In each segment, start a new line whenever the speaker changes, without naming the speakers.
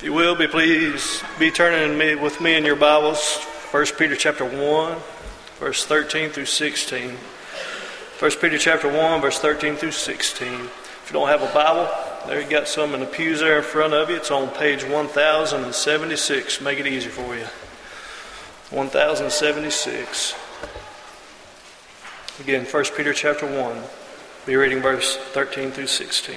If you will, be pleased, be turning me, with me in your Bibles, 1 Peter chapter 1, verse 13 through 16. 1 Peter chapter 1, verse 13 through 16. If you don't have a Bible, there you got some in the pews there in front of you. It's on page 1076. Make it easy for you. 1076. Again, 1 Peter chapter 1. Be reading verse 13 through 16.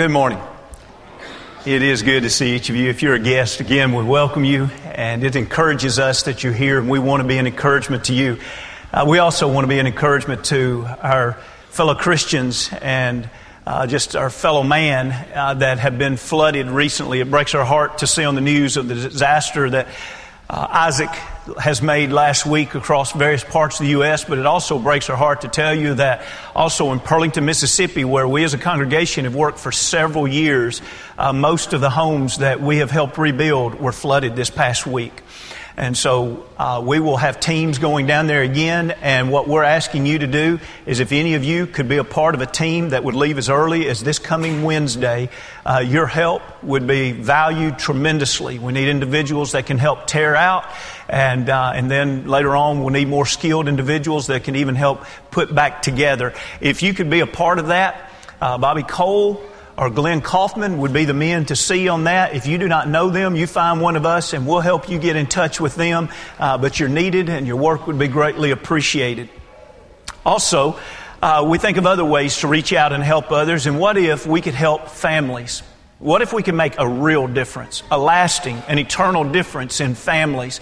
Good morning. It is good to see each of you. If you're a guest, again, we welcome you, and it encourages us that you're here, and we want to be an encouragement to you. Uh, we also want to be an encouragement to our fellow Christians and uh, just our fellow man uh, that have been flooded recently. It breaks our heart to see on the news of the disaster that uh, Isaac has made last week across various parts of the U.S., but it also breaks our heart to tell you that also in Pearlington, Mississippi, where we as a congregation have worked for several years, uh, most of the homes that we have helped rebuild were flooded this past week. And so uh, we will have teams going down there again. And what we're asking you to do is if any of you could be a part of a team that would leave as early as this coming Wednesday, uh, your help would be valued tremendously. We need individuals that can help tear out. And, uh, and then later on, we'll need more skilled individuals that can even help put back together. If you could be a part of that, uh, Bobby Cole, or Glenn Kaufman would be the men to see on that. If you do not know them, you find one of us and we'll help you get in touch with them. Uh, but you're needed and your work would be greatly appreciated. Also, uh, we think of other ways to reach out and help others. And what if we could help families? What if we could make a real difference, a lasting, an eternal difference in families?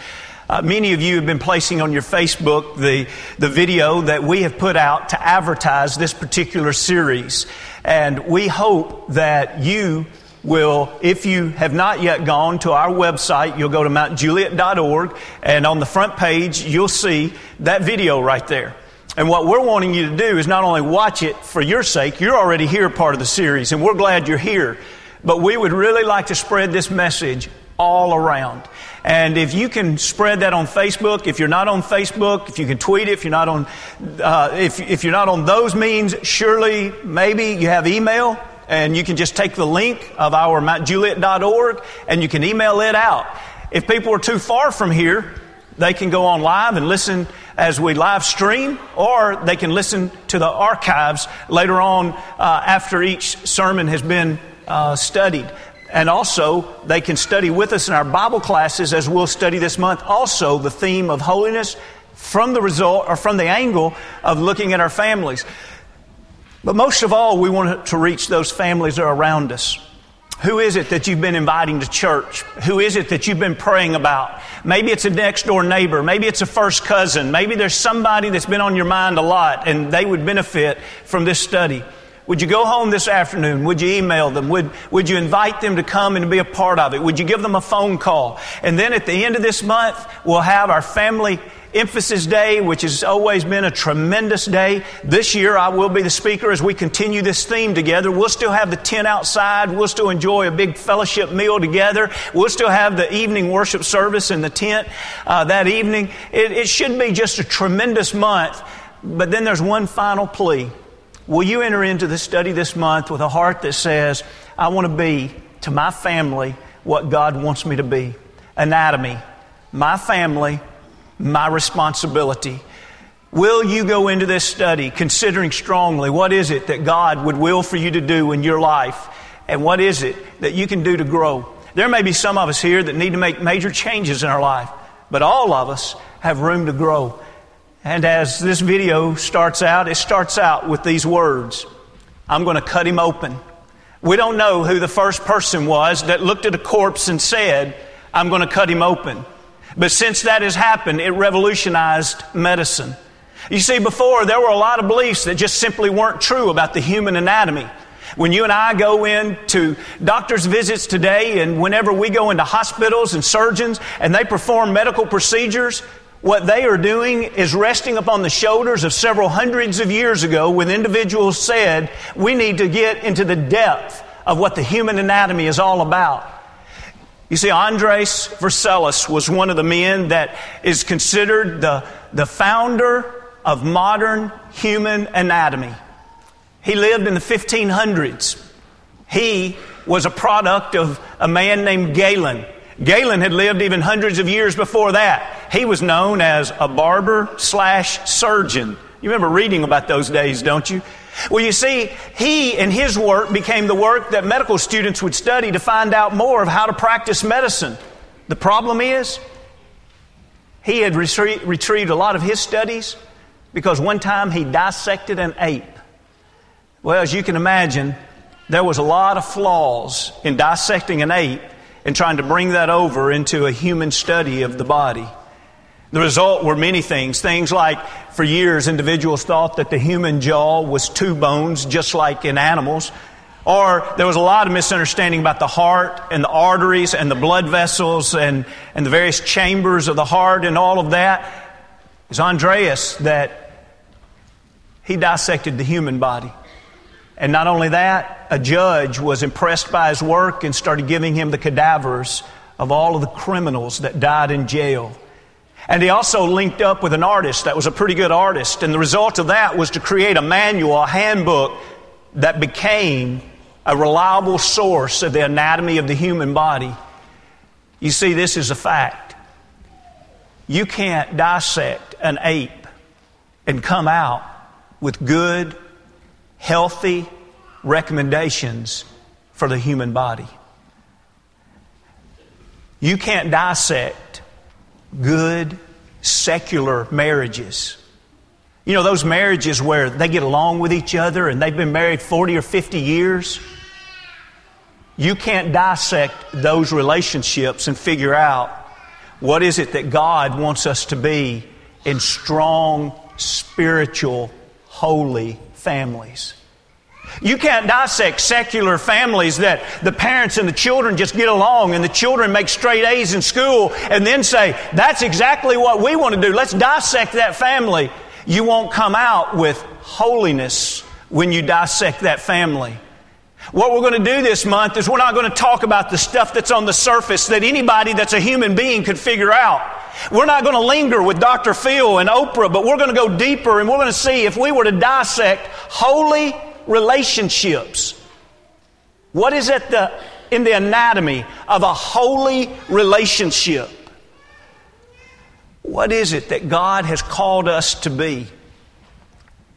Uh, many of you have been placing on your Facebook the, the video that we have put out to advertise this particular series. And we hope that you will, if you have not yet gone to our website, you'll go to mountjuliet.org and on the front page, you'll see that video right there. And what we're wanting you to do is not only watch it for your sake, you're already here part of the series and we're glad you're here, but we would really like to spread this message all around. And if you can spread that on Facebook, if you're not on Facebook, if you can tweet it, if you're not on, uh, if, if you're not on those means, surely maybe you have email and you can just take the link of our mountjuliet.org and you can email it out. If people are too far from here, they can go on live and listen as we live stream, or they can listen to the archives later on uh, after each sermon has been uh, studied. And also, they can study with us in our Bible classes as we'll study this month. Also, the theme of holiness from the result or from the angle of looking at our families. But most of all, we want to reach those families that are around us. Who is it that you've been inviting to church? Who is it that you've been praying about? Maybe it's a next door neighbor. Maybe it's a first cousin. Maybe there's somebody that's been on your mind a lot and they would benefit from this study. Would you go home this afternoon? Would you email them? Would, would you invite them to come and be a part of it? Would you give them a phone call? And then at the end of this month, we'll have our family emphasis day, which has always been a tremendous day. This year, I will be the speaker as we continue this theme together. We'll still have the tent outside. We'll still enjoy a big fellowship meal together. We'll still have the evening worship service in the tent uh, that evening. It, it should be just a tremendous month. But then there's one final plea. Will you enter into the study this month with a heart that says, I want to be to my family what God wants me to be? Anatomy, my family, my responsibility. Will you go into this study considering strongly what is it that God would will for you to do in your life? And what is it that you can do to grow? There may be some of us here that need to make major changes in our life, but all of us have room to grow. And as this video starts out, it starts out with these words I'm going to cut him open. We don't know who the first person was that looked at a corpse and said, I'm going to cut him open. But since that has happened, it revolutionized medicine. You see, before there were a lot of beliefs that just simply weren't true about the human anatomy. When you and I go into doctor's visits today, and whenever we go into hospitals and surgeons and they perform medical procedures, what they are doing is resting upon the shoulders of several hundreds of years ago when individuals said, we need to get into the depth of what the human anatomy is all about. You see, Andreas Vesalius was one of the men that is considered the, the founder of modern human anatomy. He lived in the 1500s. He was a product of a man named Galen. Galen had lived even hundreds of years before that. He was known as a barber slash surgeon. You remember reading about those days, don't you? Well, you see, he and his work became the work that medical students would study to find out more of how to practice medicine. The problem is, he had retrie- retrieved a lot of his studies because one time he dissected an ape. Well, as you can imagine, there was a lot of flaws in dissecting an ape and trying to bring that over into a human study of the body. The result were many things. Things like, for years, individuals thought that the human jaw was two bones, just like in animals. Or there was a lot of misunderstanding about the heart and the arteries and the blood vessels and, and the various chambers of the heart and all of that. It was Andreas that he dissected the human body. And not only that, a judge was impressed by his work and started giving him the cadavers of all of the criminals that died in jail. And he also linked up with an artist that was a pretty good artist. And the result of that was to create a manual, a handbook that became a reliable source of the anatomy of the human body. You see, this is a fact. You can't dissect an ape and come out with good, healthy recommendations for the human body. You can't dissect good secular marriages. You know, those marriages where they get along with each other and they've been married 40 or 50 years. You can't dissect those relationships and figure out what is it that God wants us to be in strong, spiritual, holy families. You can't dissect secular families that the parents and the children just get along and the children make straight A's in school and then say, that's exactly what we want to do. Let's dissect that family. You won't come out with holiness when you dissect that family. What we're going to do this month is we're not going to talk about the stuff that's on the surface that anybody that's a human being could figure out. We're not going to linger with Dr. Phil and Oprah, but we're going to go deeper and we're going to see if we were to dissect holy relationships. What is it the, in the anatomy of a holy relationship? What is it that God has called us to be?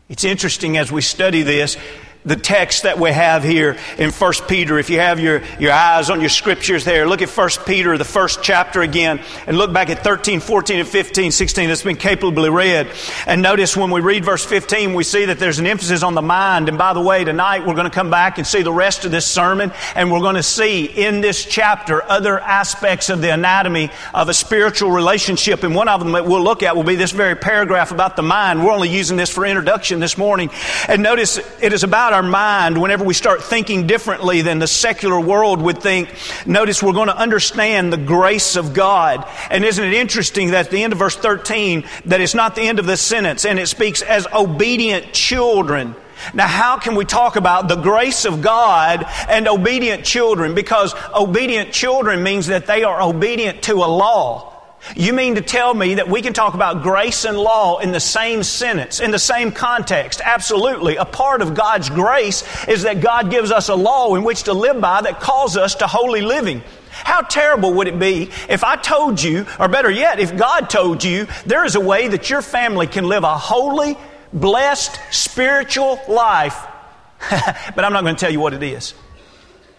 It's interesting as we study this the text that we have here in 1 Peter. If you have your, your eyes on your scriptures there, look at 1 Peter, the first chapter again, and look back at 13, 14, and 15, 16. That's been capably read. And notice when we read verse 15, we see that there's an emphasis on the mind. And by the way, tonight we're going to come back and see the rest of this sermon, and we're going to see in this chapter other aspects of the anatomy of a spiritual relationship. And one of them that we'll look at will be this very paragraph about the mind. We're only using this for introduction this morning. And notice it is about our mind whenever we start thinking differently than the secular world would think. Notice we're going to understand the grace of God. And isn't it interesting that at the end of verse 13, that it's not the end of the sentence and it speaks as obedient children. Now, how can we talk about the grace of God and obedient children? Because obedient children means that they are obedient to a law. You mean to tell me that we can talk about grace and law in the same sentence, in the same context? Absolutely. A part of God's grace is that God gives us a law in which to live by that calls us to holy living. How terrible would it be if I told you, or better yet, if God told you, there is a way that your family can live a holy, blessed, spiritual life, but I'm not going to tell you what it is.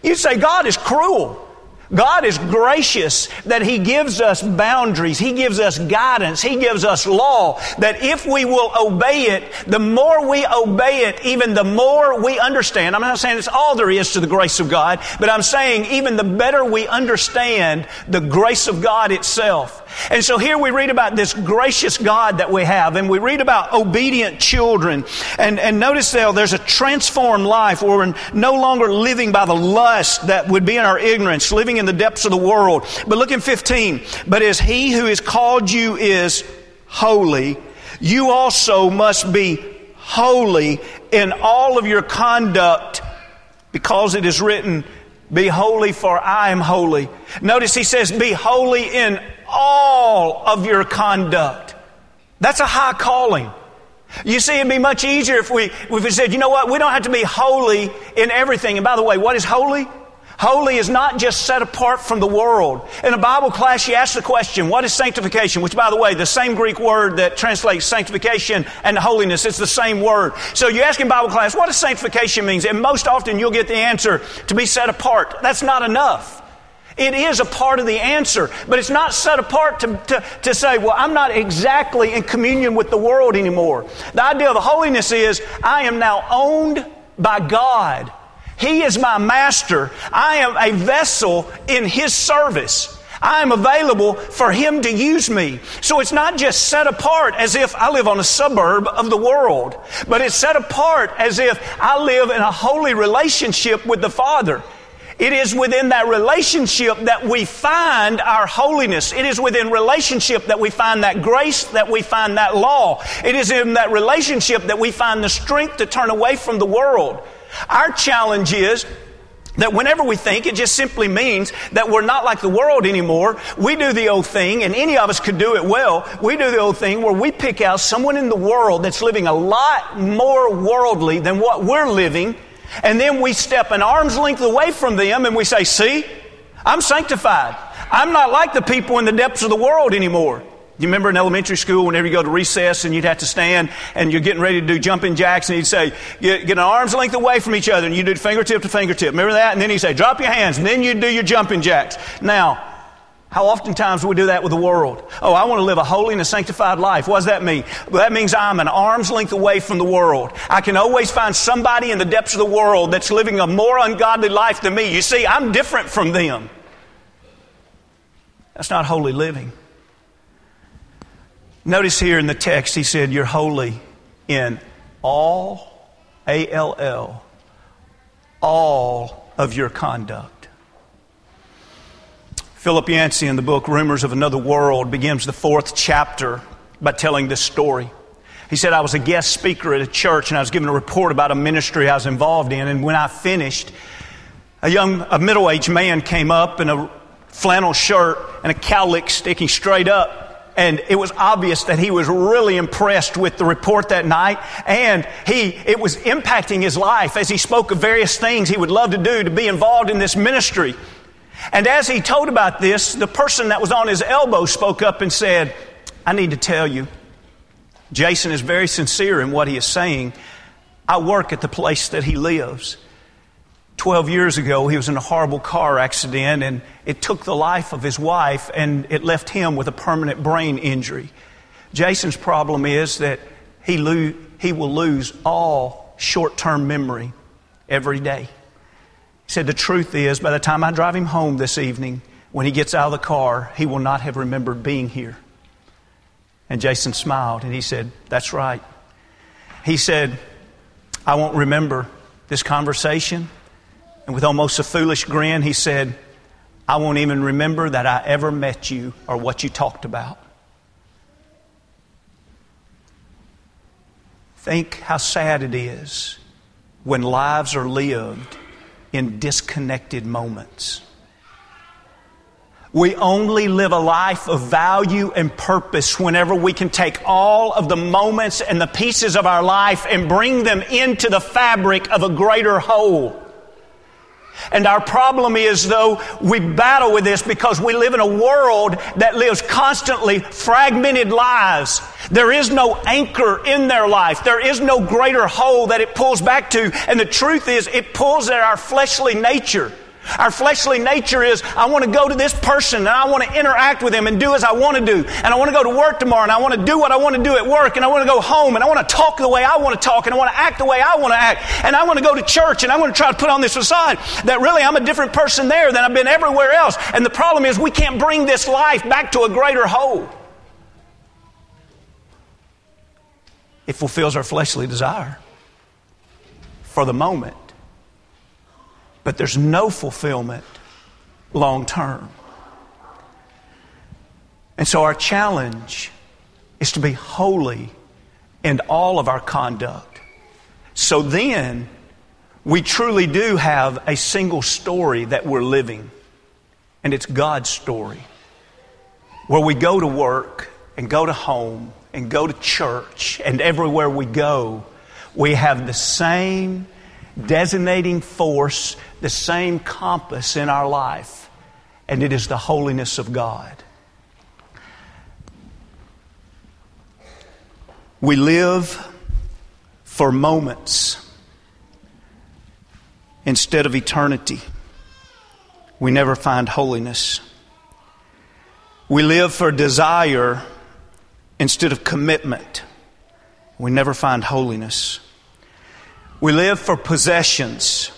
You say, God is cruel. God is gracious that He gives us boundaries. He gives us guidance. He gives us law. That if we will obey it, the more we obey it, even the more we understand. I'm not saying it's all there is to the grace of God, but I'm saying even the better we understand the grace of God itself. And so here we read about this gracious God that we have, and we read about obedient children. And, and notice there, there's a transformed life where we're no longer living by the lust that would be in our ignorance, living in the depths of the world. But look in 15. But as he who has called you is holy, you also must be holy in all of your conduct because it is written, be holy for I am holy. Notice he says, be holy in all of your conduct. That's a high calling. You see, it'd be much easier if we, if we said, you know what, we don't have to be holy in everything. And by the way, what is holy? Holy is not just set apart from the world. In a Bible class, you ask the question, what is sanctification? Which, by the way, the same Greek word that translates sanctification and holiness, it's the same word. So you ask in Bible class, what does sanctification mean? And most often you'll get the answer, to be set apart. That's not enough. It is a part of the answer, but it's not set apart to, to, to say, well, I'm not exactly in communion with the world anymore. The idea of holiness is I am now owned by God. He is my master. I am a vessel in His service. I am available for Him to use me. So it's not just set apart as if I live on a suburb of the world, but it's set apart as if I live in a holy relationship with the Father. It is within that relationship that we find our holiness. It is within relationship that we find that grace, that we find that law. It is in that relationship that we find the strength to turn away from the world. Our challenge is that whenever we think, it just simply means that we're not like the world anymore. We do the old thing, and any of us could do it well. We do the old thing where we pick out someone in the world that's living a lot more worldly than what we're living and then we step an arm's length away from them and we say, See, I'm sanctified. I'm not like the people in the depths of the world anymore. You remember in elementary school, whenever you go to recess and you'd have to stand and you're getting ready to do jumping jacks, and he'd say, get, get an arm's length away from each other, and you'd do fingertip to fingertip. Remember that? And then he'd say, drop your hands, and then you'd do your jumping jacks. Now, how oftentimes do we do that with the world? Oh, I want to live a holy and a sanctified life. What does that mean? Well, that means I'm an arm's length away from the world. I can always find somebody in the depths of the world that's living a more ungodly life than me. You see, I'm different from them. That's not holy living. Notice here in the text, he said, You're holy in all, A L L, all of your conduct. Philip Yancey in the book Rumors of Another World begins the fourth chapter by telling this story. He said, I was a guest speaker at a church and I was giving a report about a ministry I was involved in. And when I finished, a young, a middle aged man came up in a flannel shirt and a cowlick sticking straight up. And it was obvious that he was really impressed with the report that night. And he, it was impacting his life as he spoke of various things he would love to do to be involved in this ministry. And as he told about this, the person that was on his elbow spoke up and said, I need to tell you, Jason is very sincere in what he is saying. I work at the place that he lives. 12 years ago, he was in a horrible car accident and it took the life of his wife and it left him with a permanent brain injury. Jason's problem is that he, lo- he will lose all short term memory every day. He said, The truth is, by the time I drive him home this evening, when he gets out of the car, he will not have remembered being here. And Jason smiled and he said, That's right. He said, I won't remember this conversation. And with almost a foolish grin, he said, I won't even remember that I ever met you or what you talked about. Think how sad it is when lives are lived in disconnected moments. We only live a life of value and purpose whenever we can take all of the moments and the pieces of our life and bring them into the fabric of a greater whole. And our problem is, though, we battle with this because we live in a world that lives constantly fragmented lives. There is no anchor in their life. There is no greater whole that it pulls back to. And the truth is, it pulls at our fleshly nature. Our fleshly nature is, I want to go to this person and I want to interact with them and do as I want to do. And I want to go to work tomorrow and I want to do what I want to do at work and I want to go home and I want to talk the way I want to talk and I want to act the way I want to act. And I want to go to church and I want to try to put on this facade that really I'm a different person there than I've been everywhere else. And the problem is we can't bring this life back to a greater whole. It fulfills our fleshly desire for the moment but there's no fulfillment long term. And so our challenge is to be holy in all of our conduct. So then, we truly do have a single story that we're living, and it's God's story. Where we go to work and go to home and go to church, and everywhere we go, we have the same designating force, the same compass in our life, and it is the holiness of God. We live for moments instead of eternity. We never find holiness. We live for desire instead of commitment. We never find holiness. We live for possessions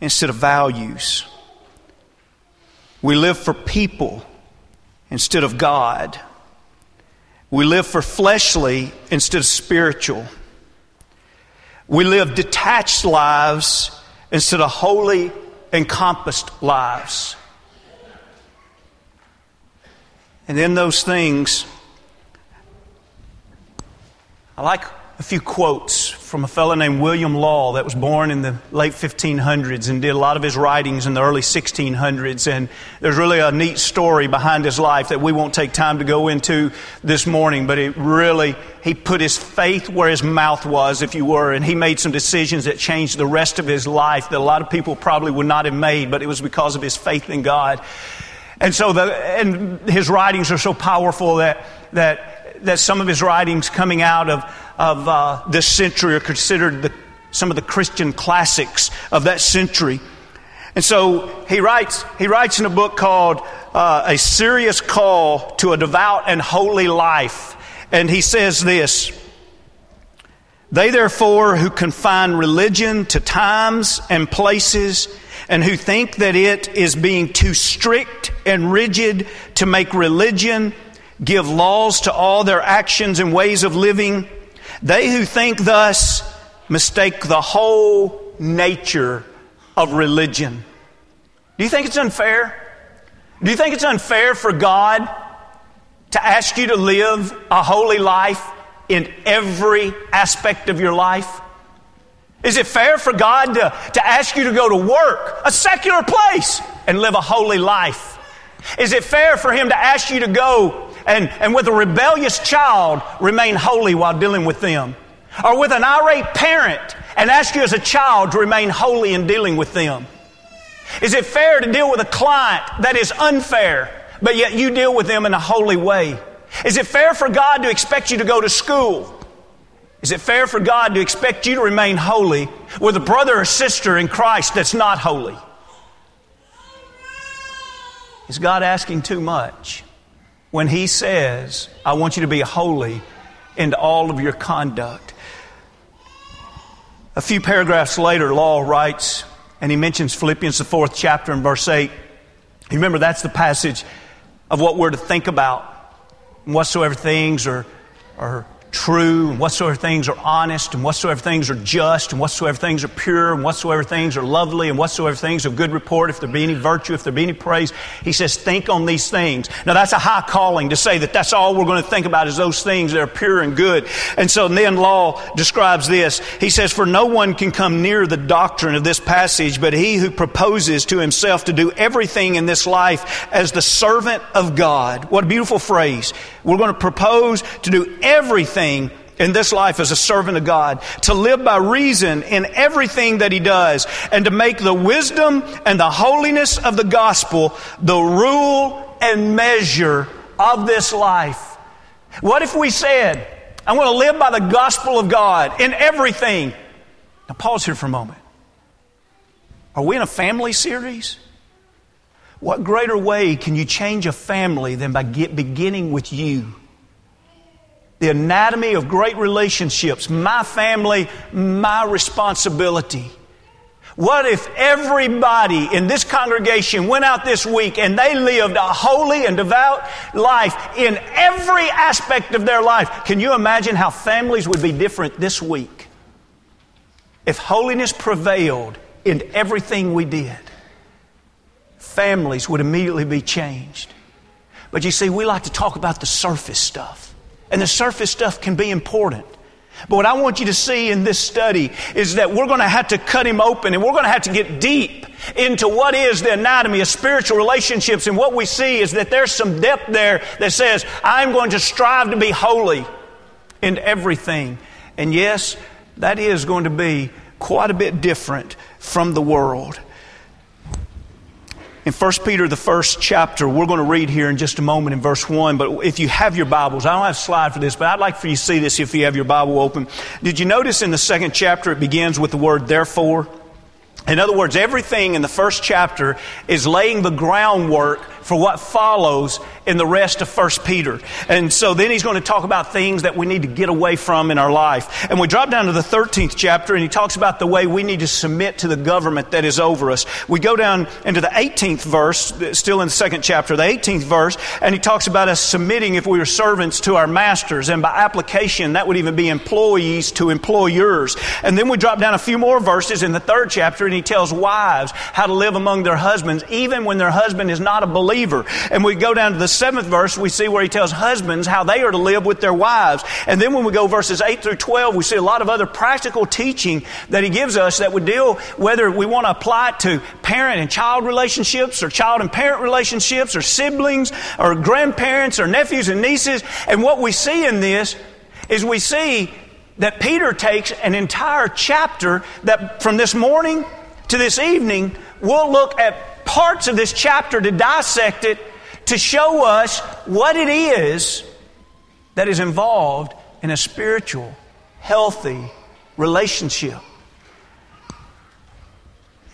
instead of values. We live for people instead of God. We live for fleshly instead of spiritual. We live detached lives instead of holy, encompassed lives. And in those things, I like a few quotes from a fellow named William Law that was born in the late 1500s and did a lot of his writings in the early 1600s. And there's really a neat story behind his life that we won't take time to go into this morning, but it really, he put his faith where his mouth was, if you were, and he made some decisions that changed the rest of his life that a lot of people probably would not have made, but it was because of his faith in God. And so the, and his writings are so powerful that, that, that some of his writings coming out of of uh, this century are considered the, some of the Christian classics of that century. And so he writes, he writes in a book called uh, A Serious Call to a Devout and Holy Life. And he says this They therefore who confine religion to times and places and who think that it is being too strict and rigid to make religion give laws to all their actions and ways of living they who think thus mistake the whole nature of religion. Do you think it's unfair? Do you think it's unfair for God to ask you to live a holy life in every aspect of your life? Is it fair for God to, to ask you to go to work, a secular place, and live a holy life? Is it fair for Him to ask you to go and, and with a rebellious child, remain holy while dealing with them. Or with an irate parent and ask you as a child to remain holy in dealing with them. Is it fair to deal with a client that is unfair, but yet you deal with them in a holy way? Is it fair for God to expect you to go to school? Is it fair for God to expect you to remain holy with a brother or sister in Christ that's not holy? Is God asking too much? When he says, I want you to be holy in all of your conduct. A few paragraphs later, Law writes, and he mentions Philippians, the fourth chapter, and verse 8. You remember that's the passage of what we're to think about. Whatsoever things are, are true, and whatsoever things are honest, and whatsoever things are just, and whatsoever things are pure, and whatsoever things are lovely, and whatsoever things of good report, if there be any virtue, if there be any praise, he says, think on these things. Now that's a high calling to say that that's all we're going to think about is those things that are pure and good. And so then Law describes this. He says, for no one can come near the doctrine of this passage, but he who proposes to himself to do everything in this life as the servant of God. What a beautiful phrase. We're going to propose to do everything in this life as a servant of God, to live by reason in everything that he does, and to make the wisdom and the holiness of the gospel the rule and measure of this life. What if we said, I want to live by the gospel of God in everything? Now, pause here for a moment. Are we in a family series? What greater way can you change a family than by get, beginning with you? The anatomy of great relationships, my family, my responsibility. What if everybody in this congregation went out this week and they lived a holy and devout life in every aspect of their life? Can you imagine how families would be different this week if holiness prevailed in everything we did? Families would immediately be changed. But you see, we like to talk about the surface stuff, and the surface stuff can be important. But what I want you to see in this study is that we're going to have to cut him open and we're going to have to get deep into what is the anatomy of spiritual relationships. And what we see is that there's some depth there that says, I'm going to strive to be holy in everything. And yes, that is going to be quite a bit different from the world. In 1 Peter, the first chapter, we're going to read here in just a moment in verse 1. But if you have your Bibles, I don't have a slide for this, but I'd like for you to see this if you have your Bible open. Did you notice in the second chapter it begins with the word therefore? In other words, everything in the first chapter is laying the groundwork for what follows in the rest of 1 Peter. And so then he's going to talk about things that we need to get away from in our life. And we drop down to the 13th chapter and he talks about the way we need to submit to the government that is over us. We go down into the 18th verse, still in the second chapter, the 18th verse, and he talks about us submitting if we are servants to our masters. And by application, that would even be employees to employers. And then we drop down a few more verses in the third chapter and he tells wives how to live among their husbands, even when their husband is not a believer. And we go down to the seventh verse, we see where he tells husbands how they are to live with their wives. And then when we go verses 8 through 12, we see a lot of other practical teaching that he gives us that would deal whether we want to apply it to parent and child relationships or child and parent relationships or siblings or grandparents or nephews and nieces. And what we see in this is we see that Peter takes an entire chapter that from this morning to this evening, we'll look at parts of this chapter to dissect it to show us what it is that is involved in a spiritual, healthy relationship.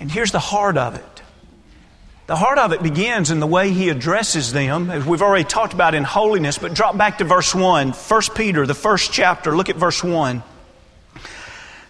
And here's the heart of it. The heart of it begins in the way he addresses them, as we've already talked about in holiness, but drop back to verse 1. 1 Peter, the first chapter, look at verse 1.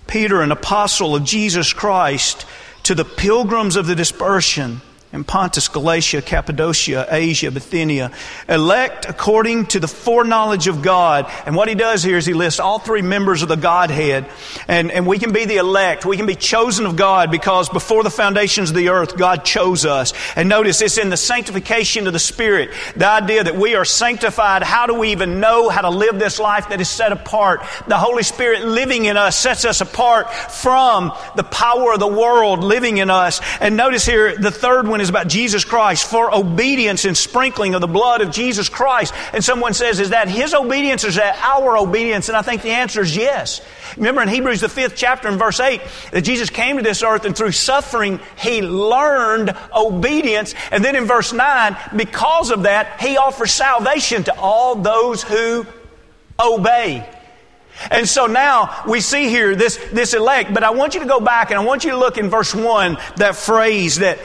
Peter, an apostle of Jesus Christ, to the pilgrims of the dispersion in Pontus, Galatia, Cappadocia, Asia, Bithynia, elect according to the foreknowledge of God. And what he does here is he lists all three members of the Godhead. And, and we can be the elect. We can be chosen of God because before the foundations of the earth, God chose us. And notice it's in the sanctification of the Spirit. The idea that we are sanctified. How do we even know how to live this life that is set apart? The Holy Spirit living in us sets us apart from the power of the world living in us. And notice here, the third one is about Jesus Christ for obedience and sprinkling of the blood of Jesus Christ. And someone says, is that his obedience or is that our obedience? And I think the answer is yes. Remember in Hebrews, the fifth chapter, and verse 8, that Jesus came to this earth and through suffering, he learned obedience. And then in verse 9, because of that, he offers salvation to all those who obey. And so now we see here this, this elect, but I want you to go back and I want you to look in verse 1, that phrase that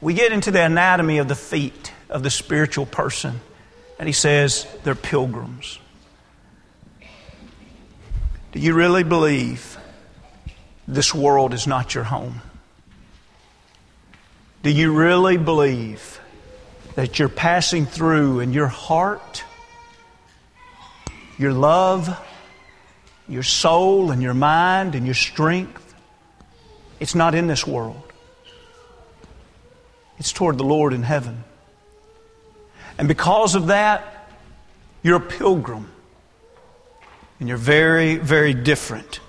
we get into the anatomy of the feet of the spiritual person, and he says they're pilgrims. Do you really believe this world is not your home? Do you really believe that you're passing through and your heart, your love, your soul, and your mind, and your strength? It's not in this world. It's toward the Lord in heaven. And because of that, you're a pilgrim. And you're very, very different.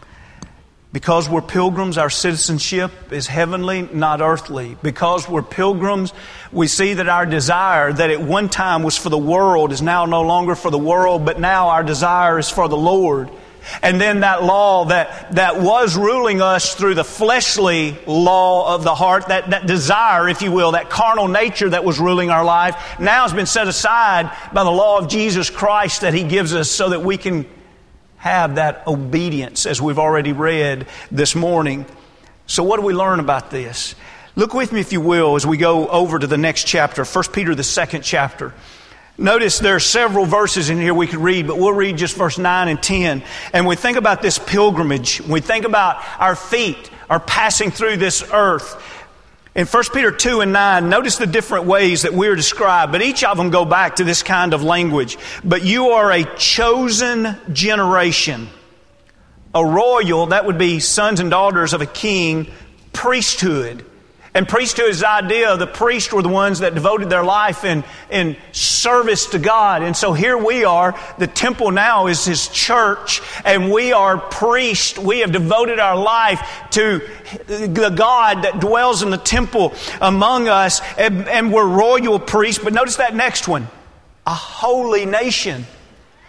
Because we're pilgrims, our citizenship is heavenly, not earthly. Because we're pilgrims, we see that our desire that at one time was for the world is now no longer for the world, but now our desire is for the Lord. And then that law that, that was ruling us through the fleshly law of the heart, that, that desire, if you will, that carnal nature that was ruling our life, now has been set aside by the law of Jesus Christ that He gives us so that we can have that obedience, as we've already read this morning. So, what do we learn about this? Look with me, if you will, as we go over to the next chapter, 1 Peter, the second chapter. Notice there are several verses in here we could read, but we'll read just verse 9 and 10. And we think about this pilgrimage, we think about our feet are passing through this earth. In 1 Peter 2 and 9, notice the different ways that we're described, but each of them go back to this kind of language. But you are a chosen generation, a royal, that would be sons and daughters of a king, priesthood and priesthood is the idea the priests were the ones that devoted their life in, in service to God. And so here we are. The temple now is His church, and we are priests. We have devoted our life to the God that dwells in the temple among us, and, and we're royal priests. But notice that next one a holy nation.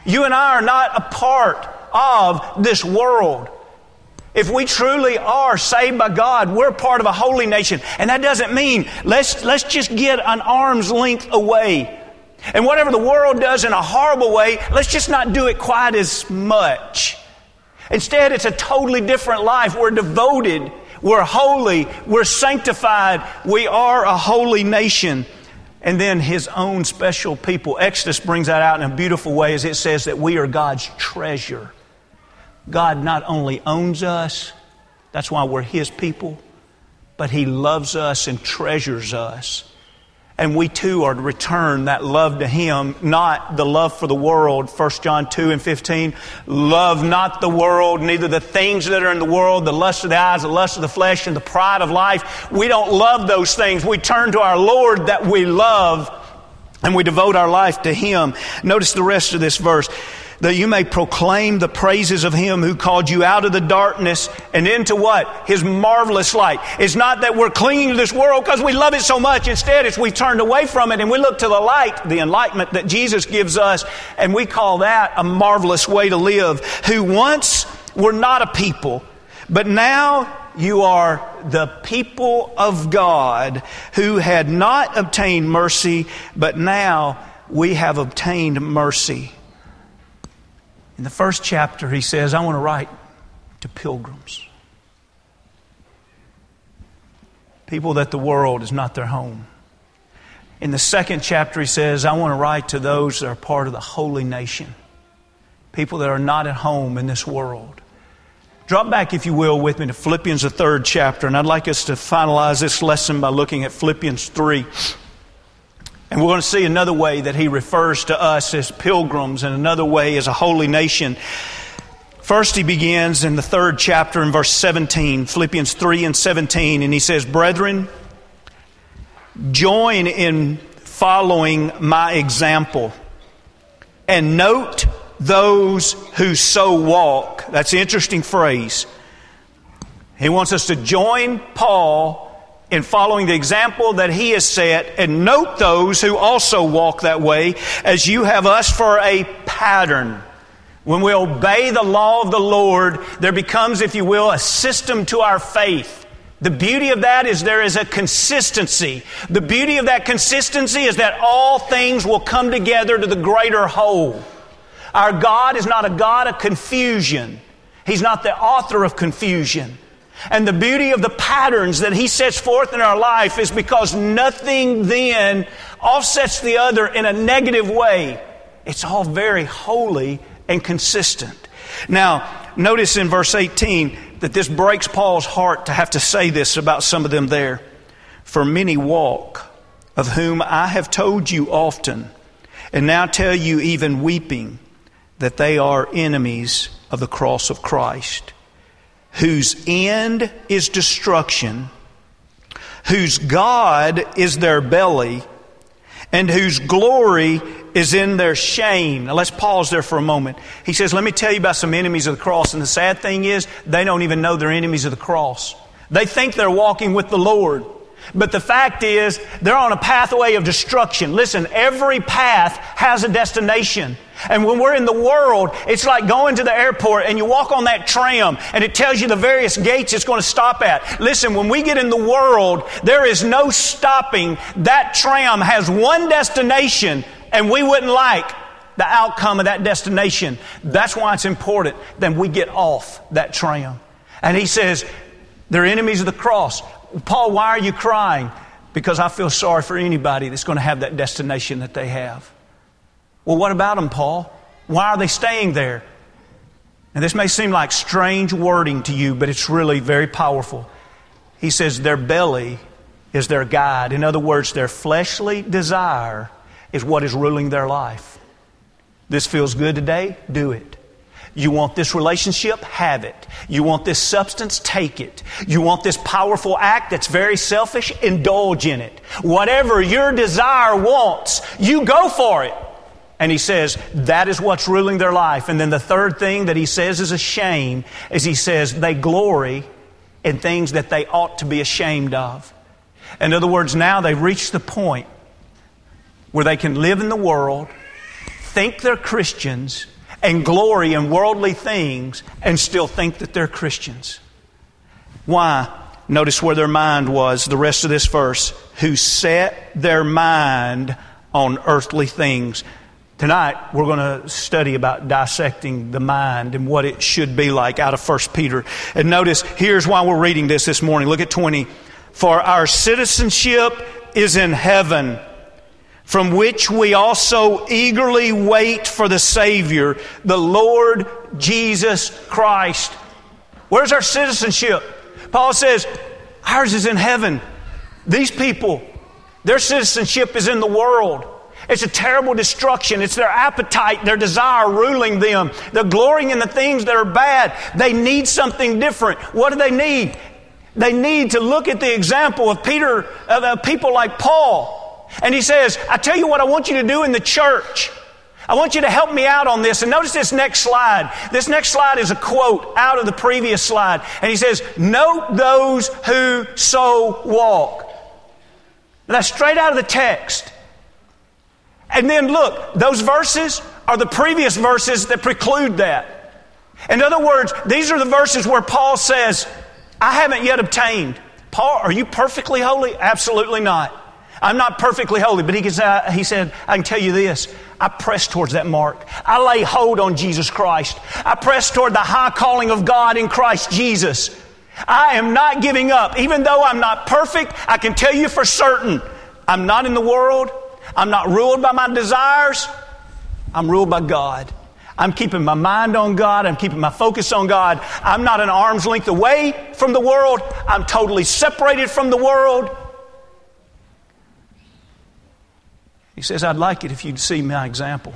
You and I are not a part of this world. If we truly are saved by God, we're part of a holy nation. And that doesn't mean let's, let's just get an arm's length away. And whatever the world does in a horrible way, let's just not do it quite as much. Instead, it's a totally different life. We're devoted, we're holy, we're sanctified, we are a holy nation. And then his own special people. Exodus brings that out in a beautiful way as it says that we are God's treasure. God not only owns us, that's why we're His people, but He loves us and treasures us. And we too are to return that love to Him, not the love for the world. 1 John 2 and 15. Love not the world, neither the things that are in the world, the lust of the eyes, the lust of the flesh, and the pride of life. We don't love those things. We turn to our Lord that we love, and we devote our life to Him. Notice the rest of this verse that you may proclaim the praises of him who called you out of the darkness and into what? His marvelous light. It's not that we're clinging to this world because we love it so much. Instead, it's we've turned away from it and we look to the light, the enlightenment that Jesus gives us, and we call that a marvelous way to live. Who once were not a people, but now you are the people of God who had not obtained mercy, but now we have obtained mercy. In the first chapter, he says, I want to write to pilgrims. People that the world is not their home. In the second chapter, he says, I want to write to those that are part of the holy nation. People that are not at home in this world. Drop back, if you will, with me to Philippians, the third chapter, and I'd like us to finalize this lesson by looking at Philippians 3. And we're going to see another way that he refers to us as pilgrims and another way as a holy nation. First, he begins in the third chapter in verse 17, Philippians 3 and 17, and he says, Brethren, join in following my example and note those who so walk. That's an interesting phrase. He wants us to join Paul in following the example that he has set and note those who also walk that way as you have us for a pattern. When we obey the law of the Lord, there becomes, if you will, a system to our faith. The beauty of that is there is a consistency. The beauty of that consistency is that all things will come together to the greater whole. Our God is not a God of confusion. He's not the author of confusion. And the beauty of the patterns that He sets forth in our life is because nothing then offsets the other in a negative way. It's all very holy and consistent. Now, notice in verse 18 that this breaks Paul's heart to have to say this about some of them there. For many walk, of whom I have told you often, and now tell you even weeping, that they are enemies of the cross of Christ whose end is destruction, whose God is their belly, and whose glory is in their shame. Now let's pause there for a moment. He says, Let me tell you about some enemies of the cross. And the sad thing is, they don't even know they're enemies of the cross. They think they're walking with the Lord. But the fact is, they're on a pathway of destruction. Listen, every path has a destination. And when we're in the world, it's like going to the airport and you walk on that tram and it tells you the various gates it's going to stop at. Listen, when we get in the world, there is no stopping. That tram has one destination and we wouldn't like the outcome of that destination. That's why it's important that we get off that tram. And he says, They're enemies of the cross. Paul, why are you crying? Because I feel sorry for anybody that's going to have that destination that they have. Well, what about them, Paul? Why are they staying there? And this may seem like strange wording to you, but it's really very powerful. He says their belly is their guide. In other words, their fleshly desire is what is ruling their life. This feels good today? Do it. You want this relationship? Have it. You want this substance? Take it. You want this powerful act that's very selfish? Indulge in it. Whatever your desire wants, you go for it. And he says that is what's ruling their life. And then the third thing that he says is a shame is he says they glory in things that they ought to be ashamed of. In other words, now they've reached the point where they can live in the world, think they're Christians, and glory in worldly things and still think that they're Christians. Why? Notice where their mind was, the rest of this verse. Who set their mind on earthly things. Tonight, we're going to study about dissecting the mind and what it should be like out of 1 Peter. And notice, here's why we're reading this this morning. Look at 20. For our citizenship is in heaven, from which we also eagerly wait for the Savior, the Lord Jesus Christ. Where's our citizenship? Paul says, ours is in heaven. These people, their citizenship is in the world. It's a terrible destruction. It's their appetite, their desire ruling them. They're glorying in the things that are bad. They need something different. What do they need? They need to look at the example of Peter, of people like Paul. And he says, I tell you what I want you to do in the church. I want you to help me out on this. And notice this next slide. This next slide is a quote out of the previous slide. And he says, Note those who so walk. That's straight out of the text. And then look, those verses are the previous verses that preclude that. In other words, these are the verses where Paul says, I haven't yet obtained. Paul, are you perfectly holy? Absolutely not. I'm not perfectly holy, but he, uh, he said, I can tell you this. I press towards that mark. I lay hold on Jesus Christ. I press toward the high calling of God in Christ Jesus. I am not giving up. Even though I'm not perfect, I can tell you for certain, I'm not in the world. I'm not ruled by my desires. I'm ruled by God. I'm keeping my mind on God. I'm keeping my focus on God. I'm not an arm's length away from the world. I'm totally separated from the world. He says, I'd like it if you'd see my example.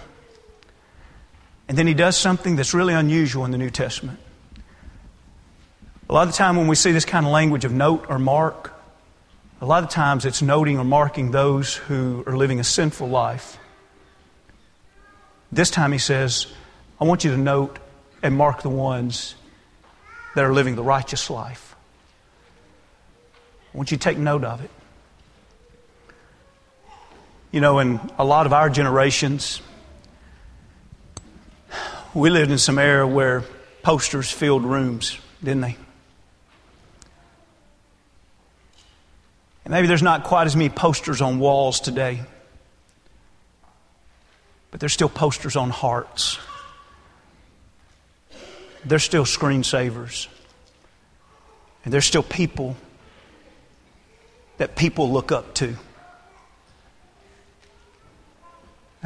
And then he does something that's really unusual in the New Testament. A lot of the time when we see this kind of language of note or mark, a lot of times it's noting or marking those who are living a sinful life. This time he says, I want you to note and mark the ones that are living the righteous life. I want you to take note of it. You know, in a lot of our generations, we lived in some era where posters filled rooms, didn't they? And maybe there's not quite as many posters on walls today, but there's still posters on hearts. There's still screensavers. And there's still people that people look up to.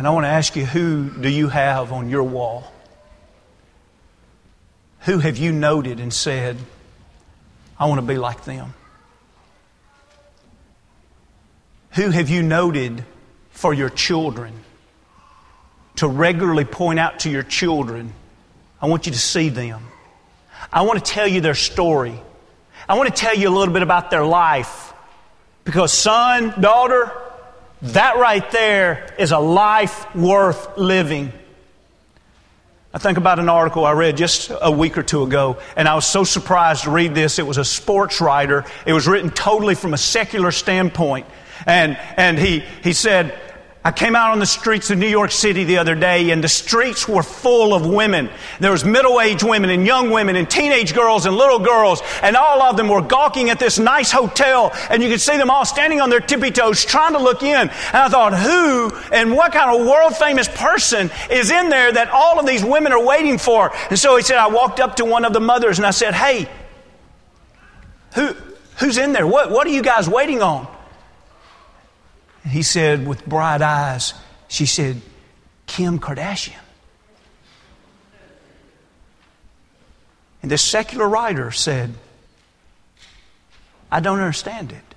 And I want to ask you who do you have on your wall? Who have you noted and said, I want to be like them? Who have you noted for your children? To regularly point out to your children, I want you to see them. I want to tell you their story. I want to tell you a little bit about their life. Because, son, daughter, that right there is a life worth living. I think about an article I read just a week or two ago, and I was so surprised to read this. It was a sports writer. It was written totally from a secular standpoint. And, and he, he said, I came out on the streets of New York City the other day and the streets were full of women. There was middle-aged women and young women and teenage girls and little girls and all of them were gawking at this nice hotel and you could see them all standing on their tippy toes trying to look in. And I thought, who and what kind of world famous person is in there that all of these women are waiting for? And so he said, I walked up to one of the mothers and I said, hey, Who, who's in there? What, what are you guys waiting on? And he said, with bright eyes, she said, Kim Kardashian. And this secular writer said, I don't understand it.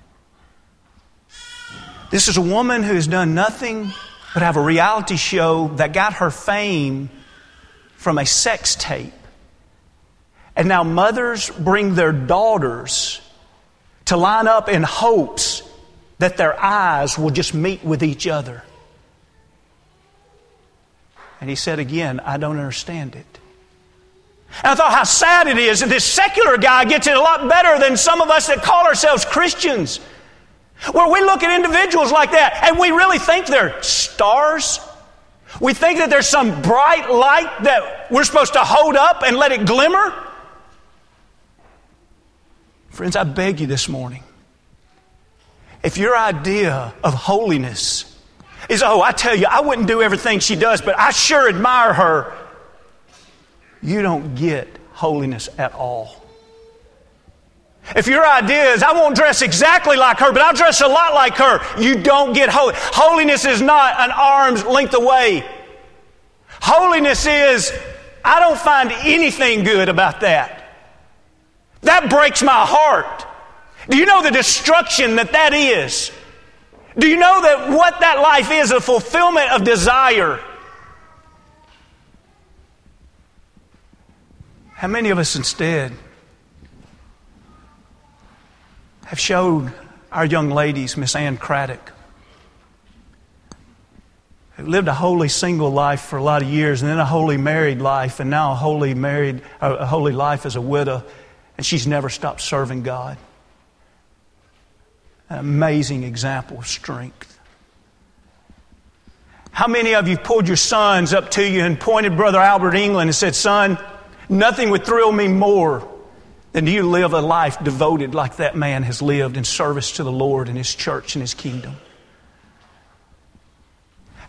This is a woman who has done nothing but have a reality show that got her fame from a sex tape. And now mothers bring their daughters to line up in hopes that their eyes will just meet with each other. And he said again, I don't understand it. And I thought how sad it is that this secular guy gets it a lot better than some of us that call ourselves Christians. Where we look at individuals like that and we really think they're stars. We think that there's some bright light that we're supposed to hold up and let it glimmer. Friends, I beg you this morning if your idea of holiness is, oh, I tell you, I wouldn't do everything she does, but I sure admire her, you don't get holiness at all. If your idea is, I won't dress exactly like her, but I'll dress a lot like her, you don't get holy. Holiness is not an arm's length away. Holiness is, I don't find anything good about that. That breaks my heart. Do you know the destruction that that is? Do you know that what that life is a fulfillment of desire? How many of us instead have showed our young ladies, Miss Ann Craddock, who lived a holy single life for a lot of years, and then a holy married life, and now a holy married, a holy life as a widow, and she's never stopped serving God. An amazing example of strength. How many of you pulled your sons up to you and pointed Brother Albert England and said, Son, nothing would thrill me more than you live a life devoted like that man has lived in service to the Lord and His church and His kingdom.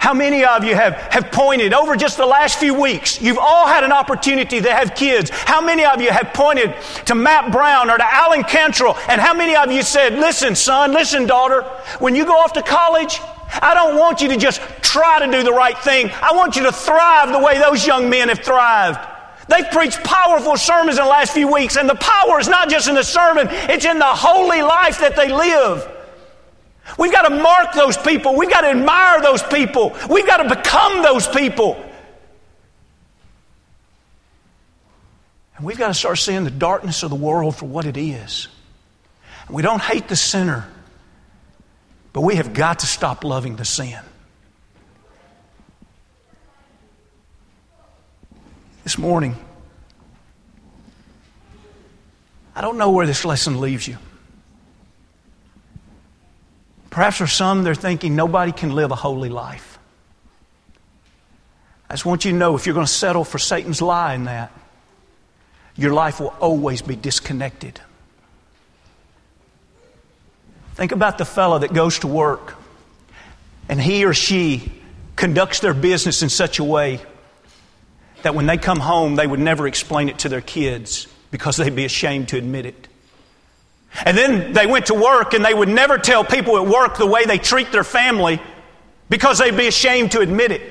How many of you have, have pointed over just the last few weeks? You've all had an opportunity to have kids. How many of you have pointed to Matt Brown or to Alan Cantrell? And how many of you said, listen, son, listen, daughter, when you go off to college, I don't want you to just try to do the right thing. I want you to thrive the way those young men have thrived. They've preached powerful sermons in the last few weeks, and the power is not just in the sermon, it's in the holy life that they live. We've got to mark those people. We've got to admire those people. We've got to become those people. And we've got to start seeing the darkness of the world for what it is. we don't hate the sinner, but we have got to stop loving the sin. this morning. I don't know where this lesson leaves you. Perhaps for some, they're thinking nobody can live a holy life. I just want you to know if you're going to settle for Satan's lie in that, your life will always be disconnected. Think about the fellow that goes to work and he or she conducts their business in such a way that when they come home, they would never explain it to their kids because they'd be ashamed to admit it. And then they went to work and they would never tell people at work the way they treat their family because they'd be ashamed to admit it.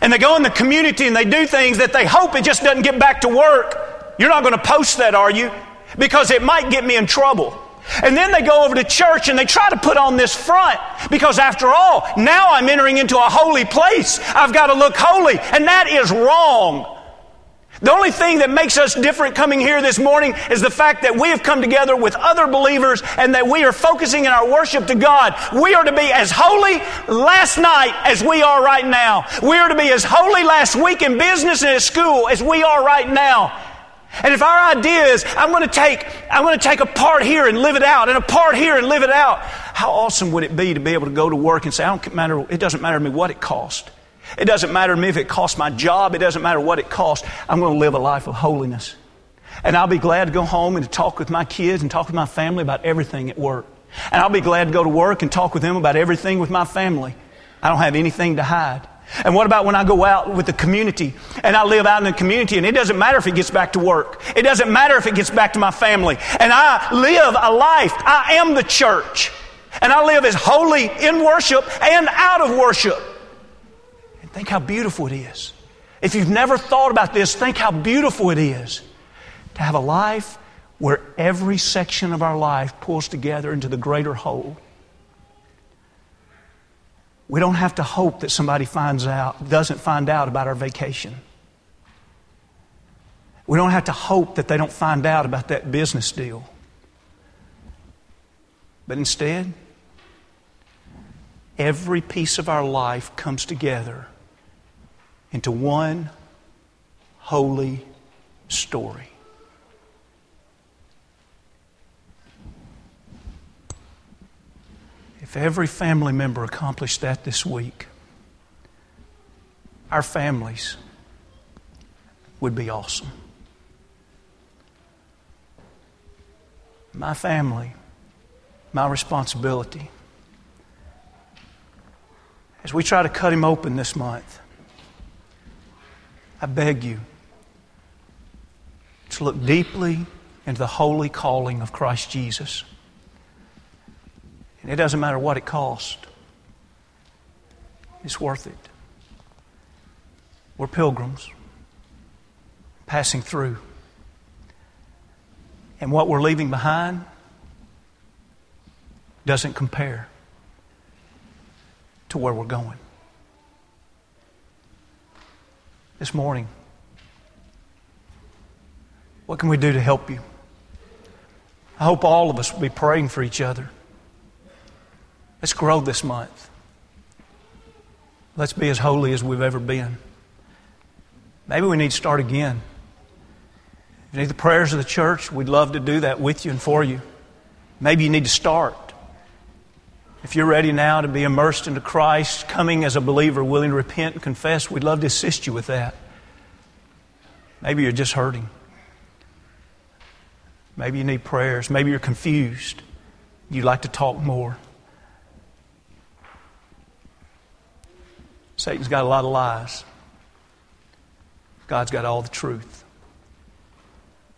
And they go in the community and they do things that they hope it just doesn't get back to work. You're not going to post that, are you? Because it might get me in trouble. And then they go over to church and they try to put on this front because after all, now I'm entering into a holy place. I've got to look holy. And that is wrong. The only thing that makes us different coming here this morning is the fact that we have come together with other believers and that we are focusing in our worship to God. We are to be as holy last night as we are right now. We are to be as holy last week in business and at school as we are right now. And if our idea is, I'm going to take, I'm going to take a part here and live it out, and a part here and live it out, how awesome would it be to be able to go to work and say, I don't matter, it doesn't matter to me what it costs. It doesn't matter to me if it costs my job. It doesn't matter what it costs. I'm going to live a life of holiness. And I'll be glad to go home and to talk with my kids and talk with my family about everything at work. And I'll be glad to go to work and talk with them about everything with my family. I don't have anything to hide. And what about when I go out with the community and I live out in the community and it doesn't matter if it gets back to work. It doesn't matter if it gets back to my family. And I live a life. I am the church. And I live as holy in worship and out of worship. And think how beautiful it is. If you've never thought about this, think how beautiful it is to have a life where every section of our life pulls together into the greater whole. We don't have to hope that somebody finds out, doesn't find out about our vacation. We don't have to hope that they don't find out about that business deal. But instead, every piece of our life comes together into one holy story. If every family member accomplished that this week, our families would be awesome. My family, my responsibility. As we try to cut him open this month, I beg you to look deeply into the holy calling of Christ Jesus. And it doesn't matter what it costs, it's worth it. We're pilgrims passing through. And what we're leaving behind doesn't compare to where we're going. This morning, what can we do to help you? I hope all of us will be praying for each other. Let's grow this month. Let's be as holy as we've ever been. Maybe we need to start again. If you need the prayers of the church, we'd love to do that with you and for you. Maybe you need to start. If you're ready now to be immersed into Christ, coming as a believer, willing to repent and confess, we'd love to assist you with that. Maybe you're just hurting. Maybe you need prayers. Maybe you're confused. You'd like to talk more. Satan's got a lot of lies. God's got all the truth.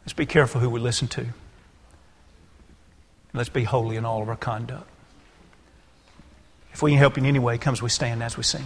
Let's be careful who we listen to. Let's be holy in all of our conduct. If we can help in any way, come as we stand as we sing.